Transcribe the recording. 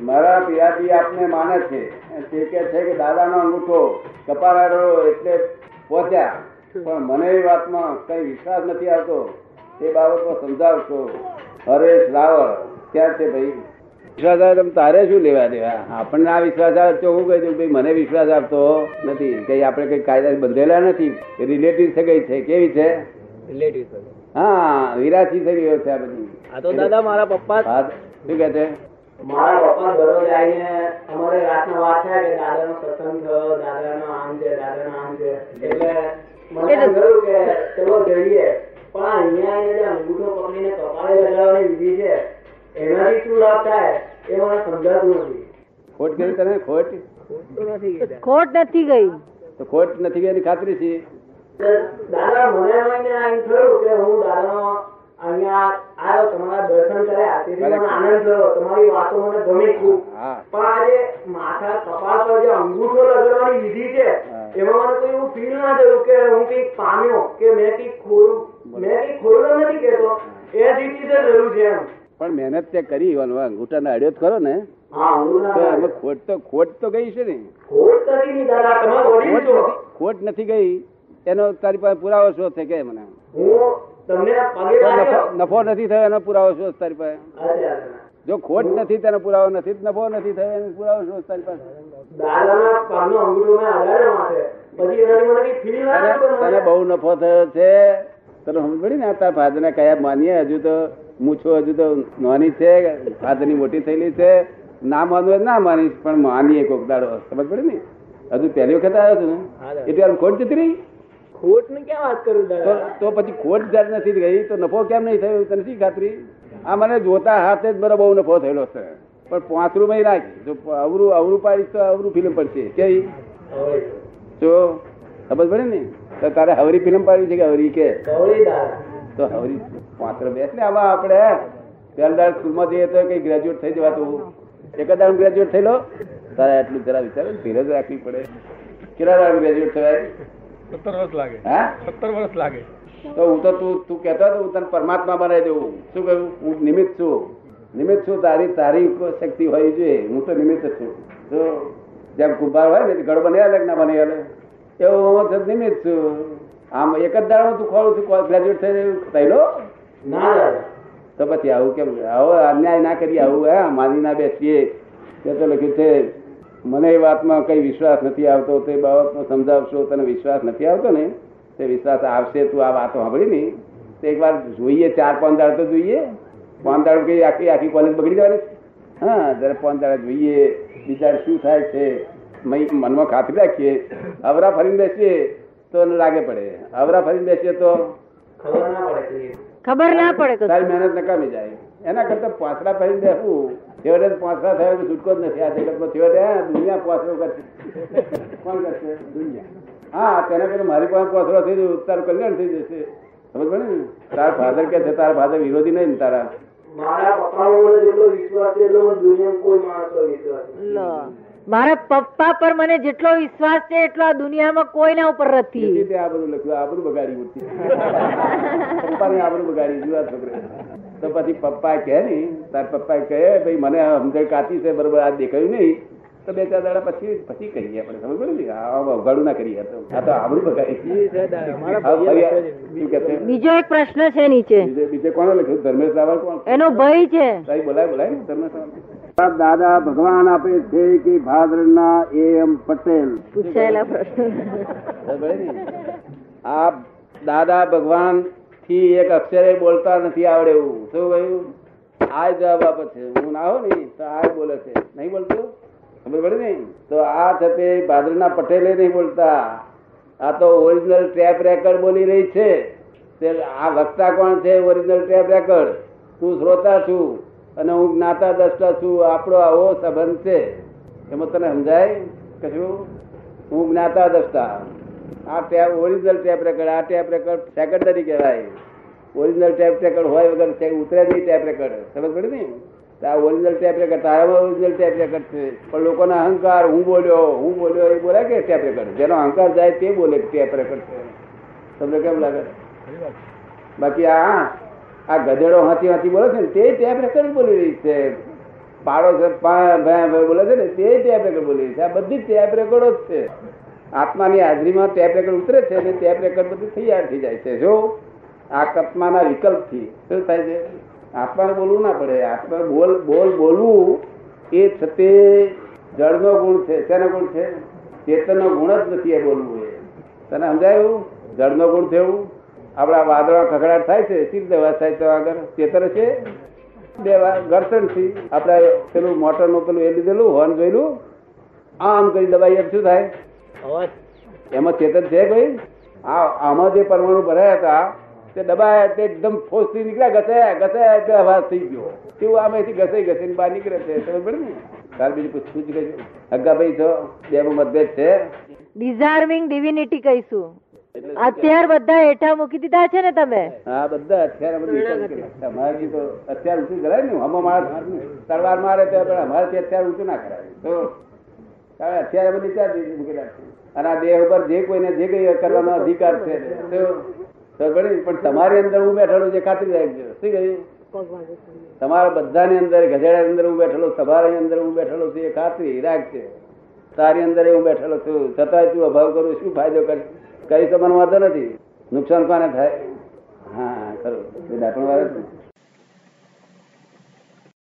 મારા પિયાજી આપને માને છે. તે કે છે કે દાદાનો અંગૂઠો કપારાડો એટલે પહોંચ્યા. પણ મને એ વાતમાં કઈ વિશ્વાસ નથી આવતો. તે બાબતમાં સમજાવશો. હરેશ રાવળ ક્યાં છે ભાઈ? વિશ્વાસ આવે તમે તારે શું લેવા દેવા? આપણને આ વિશ્વાસ આવે તો હું કહી દઉં ભાઈ મને વિશ્વાસ આપતો નથી. કઈ આપણે કઈ કાયદા બંધેલા નથી? રિલેટિવ છે કઈ છે? કેવી છે? રિલેટિવ હા વિરાસી થઈ ગયો છે આ બધી. આ તો દાદા મારા પપ્પા શું કે છે? મારા પપ્પા દરરોજ આવીને અમારે રાતના વાત થાય કે દાદાનો સત્સંગ થયો દાદાનો આમ છે દાદાનો આમ છે. એટલે મને એમ થયું કે ચલો જઈએ. પણ અહીંયા જે અંગૂઠો પકડીને કપાળે લગાવવાની વિધિ છે એનાથી શું લાભ થાય એ મને સમજાતું નથી. ખોટ ગઈ તમે ખોટ? ખોટ નથી ગઈ. તો ખોટ નથી ગઈ એની ખાતરી છે. દાદા મને એમ થયું કે હું દાદાનો અહીંયા આવ્યો તમારા દર્શન કર્યા તેથી આનંદ થયો તમારી વાતો મને ગમી ખૂબ. પણ આજે માથા કપાળ પર જે અંગૂઠો લગાડવાની વિધિ છે એમાં મને કોઈ એવું ફીલ ના થયું કે હું કંઈક પામ્યો કે મેં કંઈક ખોયું મેં કંઈક ખોયું નથી કેતો એ જ રીતે છે એમ. પણ મહેનત તે કરી અડ્યો ખરો ને? હું તો ના ખોટ તો ખોટ તો ગઈ છે ને? ખોટ નથી ગઈ. એનો તારી પાસે પુરાવો શો છે? કે મને. હું તમને નફો નથી થયો એનો પુરાવો શું તારી પાસે? જો ખોટ નથી તેનો પુરાવો નથી નફો નથી થયો એનો પુરાવો શું તારી પાસે? તને બહુ નફો થયો છે. તને સમજ પડી ને તારા ફાધર ને કયા માનીએ? હજુ તો મૂછો હજુ તો નાની છે ફાધરની મોટી થયેલી છે. ના માનવું ના માનીશ પણ માનીએ કોક દાડો. સમજ પડી ને? હજુ પહેલી વખત આવ્યો હતો ને? એટલે ખોટ જતી રહી? ખોટની ક્યાં વાત કરું દાદા? તો પછી ખોટ જયારે નથી ગઈ તો નફો કેમ નહીં થયો? તને શી ખાતરી? આ મને જોતા હાથે જ મારો બહુ નફો થયેલો છે. પણ પાંચરું માં રાખ. જો અવરું અવરું પાડીશ તો અવરું ફિલ્મ પડશે. કેવી જો ખબર પડે ને? તો તારે હવરી ફિલ્મ પાડવી છે કે હવરી કે? તો હવરી પાંચરો બેસ ને આમાં આપણે પહેલા સ્કૂલમાં જઈએ તો કઈ ગ્રેજ્યુએટ થઈ જવાતું એક જ દાડ ગ્રેજ્યુએટ થયેલો? તારે આટલું જરા વિચાર ધીરજ રાખવી પડે. કેટલા ગ્રેજ્યુએટ થવાય? સત્તર વર્ષ લાગે. હા? સત્તર વર્ષ લાગે. તો હું તો તું તું કહેતો હતો હું તને પરમાત્મા બનાવી દઉં શું કહ્યું? હું નિમિત્ત છું. નિમિત્ત છું તારી તારી શક્તિ હોવી જોઈએ હું તો નિમિત્ત જ છું. તો જેમ કુંભાર હોય ને ઘર બની અલગ ના બની અલગ. એવું હું તો નિમિત્ત છું. આમ એક જ દાડો તું ખોલું છું ગ્રેજ્યુએટ થઈ થયેલો ના તો પછી આવું કેમ? આવો અન્યાય ના કરીએ આવું હે? માની ના બેસીએ. તે તો લખ્યું છે મને એ વાતમાં કઈ વિશ્વાસ નથી આવતો તે બાબતમાં સમજાવશો તને વિશ્વાસ નથી આવતો ને તે વિશ્વાસ આવશે તું આ વાતો સાંભળી ને તો એકવાર જોઈએ ચાર પાંચ દાડ તો જોઈએ પાંચ દાડ કઈ આખી આખી કોલેજ બગડી જવાની છે? હા જરા પાંચ દાડ જોઈએ બીજા શું થાય છે મય- મનમાં ખાતરી રાખીએ અવરા ફરીને બેસીએ તો લાગે પડે અવરા ફરીને બેસીએ તો ખબર ના પડે ખબર ના પડે. તારી મહેનત નકામી જાય એના કરતા પાછલા ફરીને બેસવું છેવટે પાંચડા થયો તો છૂટકો જ નથી. આ જગતમાં છેવટે દુનિયા પાંચડો કરશે કોણ કરશે? દુનિયા. હા તેના કરતા મારી પાસે પાંચડો થઈ જશે તારું કલ્યાણ થઈ જશે. સમજ પડે ને? તારા ફાધર કે છે તારા ફાધર વિરોધી નહીં તારા. મારા પપ્પાનો પપ્પા પર મને જેટલો વિશ્વાસ છે એટલો આ દુનિયામાં કોઈના ઉપર નથી. આ બધું લખ્યું આબરૂ બગાડી મૂર્તિ આ બધું બગાડી જુઓ આ છોકરે તો પછી પપ્પા કહે ને તાર પપ્પા કહે ભાઈ મને સમજણ કાચી છે બરોબર આ દેખાયું નહીં. તો બે ચાર દાડા પછી પછી કહીએ આપણે સમજ પડે ને? આ અવગાડું ના કરીએ તો. આ તો આવડું બગાડી? બીજો એક પ્રશ્ન છે નીચે. બીજે કોને લખ્યું? ધર્મેશ રાવલ કોણ? એનો ભય છે. તારી બોલાય બોલાય ને ધર્મેશ રાવલ. દાદા ભગવાન આપે છે કે ભાદરના એ એમ પટેલ. પૂછાયેલા પ્રશ્ન. આ દાદા ભગવાન થી એક અક્ષરે બોલતા નથી આવડે એવું. શું કહ્યું? આ જવાબ આપે છે. હું ના આવો ને, તો આ બોલે છે. નહીં બોલતો? ખબર પડે ને? તો આ છે તે ભાદરના પટેલે નહીં બોલતા. આ તો ઓરિજિનલ ટેપ રેકર્ડ બોલી રહી છે. તે આ વક્તા કોણ છે? ઓરિજિનલ ટેપ રેકર્ડ તું શ્રોતા છું અને હું જ્ઞાતા દ્રષ્ટા છું. આપણો આવો સંબંધ છે. એમાં તને સમજાય? કશું? હું જ્ઞાતા દ્રષ્ટા. આ ટેપ ઓરિજિનલ ટેપ રેકર્ડ આ ટેપ રેકર્ડ સેકન્ડરી કહેવાય. ઓરિજિનલ ટેપ રેકર્ડ હોય વગર ઉતરે નહીં ટેપ રેકર્ડ સમજ પડે ને? આ ઓરિજિનલ ટેપ રેકર્ડ તારામાં ઓરિજિનલ ટેપ રેકર્ડ છે. પણ લોકોના અહંકાર, હું બોલ્યો હું બોલ્યો, એ બોલે કે ટેપ રેકર્ડ જેનો અહંકાર જાય તે બોલે ટેપ રેકર્ડ છે. તમને કેમ લાગે? બાકી આ આ ગધેડો હાથી હાથી બોલે છે ને, તે ટેપ રેકર્ડ બોલી રહી છે. પાડો છે બોલે છે ને, તે ટેપ રેકર્ડ બોલી રહી છે. આ બધી ટેપ રેકર્ડો જ છે. આત્માની હાજરીમાં ટેપ રેકર્ડ ઉતરે છે અને ટેપ રેકર્ડ બધું તૈયાર થઈ જાય છે. જો આ આત્માના વિકલ્પથી શું થાય છે? આત્માને બોલવું ના પડે. આત્મા બોલ બોલ બોલવું એ છતે જળનો ગુણ છે. શેનો ગુણ છે? ચેતનનો ગુણ જ નથી એ બોલવું એ. તને સમજાયું? જળનો ગુણ થયું આપણા વાદળા ખખડાટ થાય છે. સી દેવા થાય તો આગળ? ચેતન છે? બે ઘર્ષણથી આપણે પેલું મોટરનું પેલું એ લીધેલું હોર્ન જોયેલું. આમ કરી દબાઈ એમ શું થાય? એમાં ચેતન છે કોઈ? આ આમાં જે પરમાણુ ભરાયા હતા તે દબાયા તે એકદમ ફોર્સથી નીકળ્યા ઘસાયા ઘસાયા એટલે અવાજ થઈ ગયો. તેવું આમાંથી ઘસાઈ ઘસીને બહાર નીકળે છે ખબર ને? તાર બીજું પૂછવું જ કહેજો હગ્ગાભાઈ છો બે મતભેદ છે. ડિઝાર્મિંગ ડિવિનિટી કહીશું. એટલે અત્યાર બધા હેઠા મૂકી દીધા છે ને તમે? હા બધા અત્યારે બધું કર્યા. તો હથિયાર ઊંચું કરાય ને હમો માણસ તલવાર મારે તો અમારાથી હથિયાર ઊંચું ના કરાય. તો હથિયાર બધી ત્યાં મૂકેલા છે. અને આ દેહ ઉપર જે કોઈને જે કઈ કરવાનો અધિકાર છે પણ તમારી અંદર હું બેઠેલો જે ખાતરી રાખજો શું કહ્યું તમારા બધાની અંદર ગધેડા અંદર હું બેઠેલો તમારી અંદર હું બેઠેલો છું, એ ખાતરી રાખજે તારી અંદર હું બેઠેલો છું. છતાંય તું અભાવ કરું, શું ફાયદો કરી? તો મને વાંધો નથી. નુકસાન કોને થાય? હા, ખરું. દાંતણ વાળા.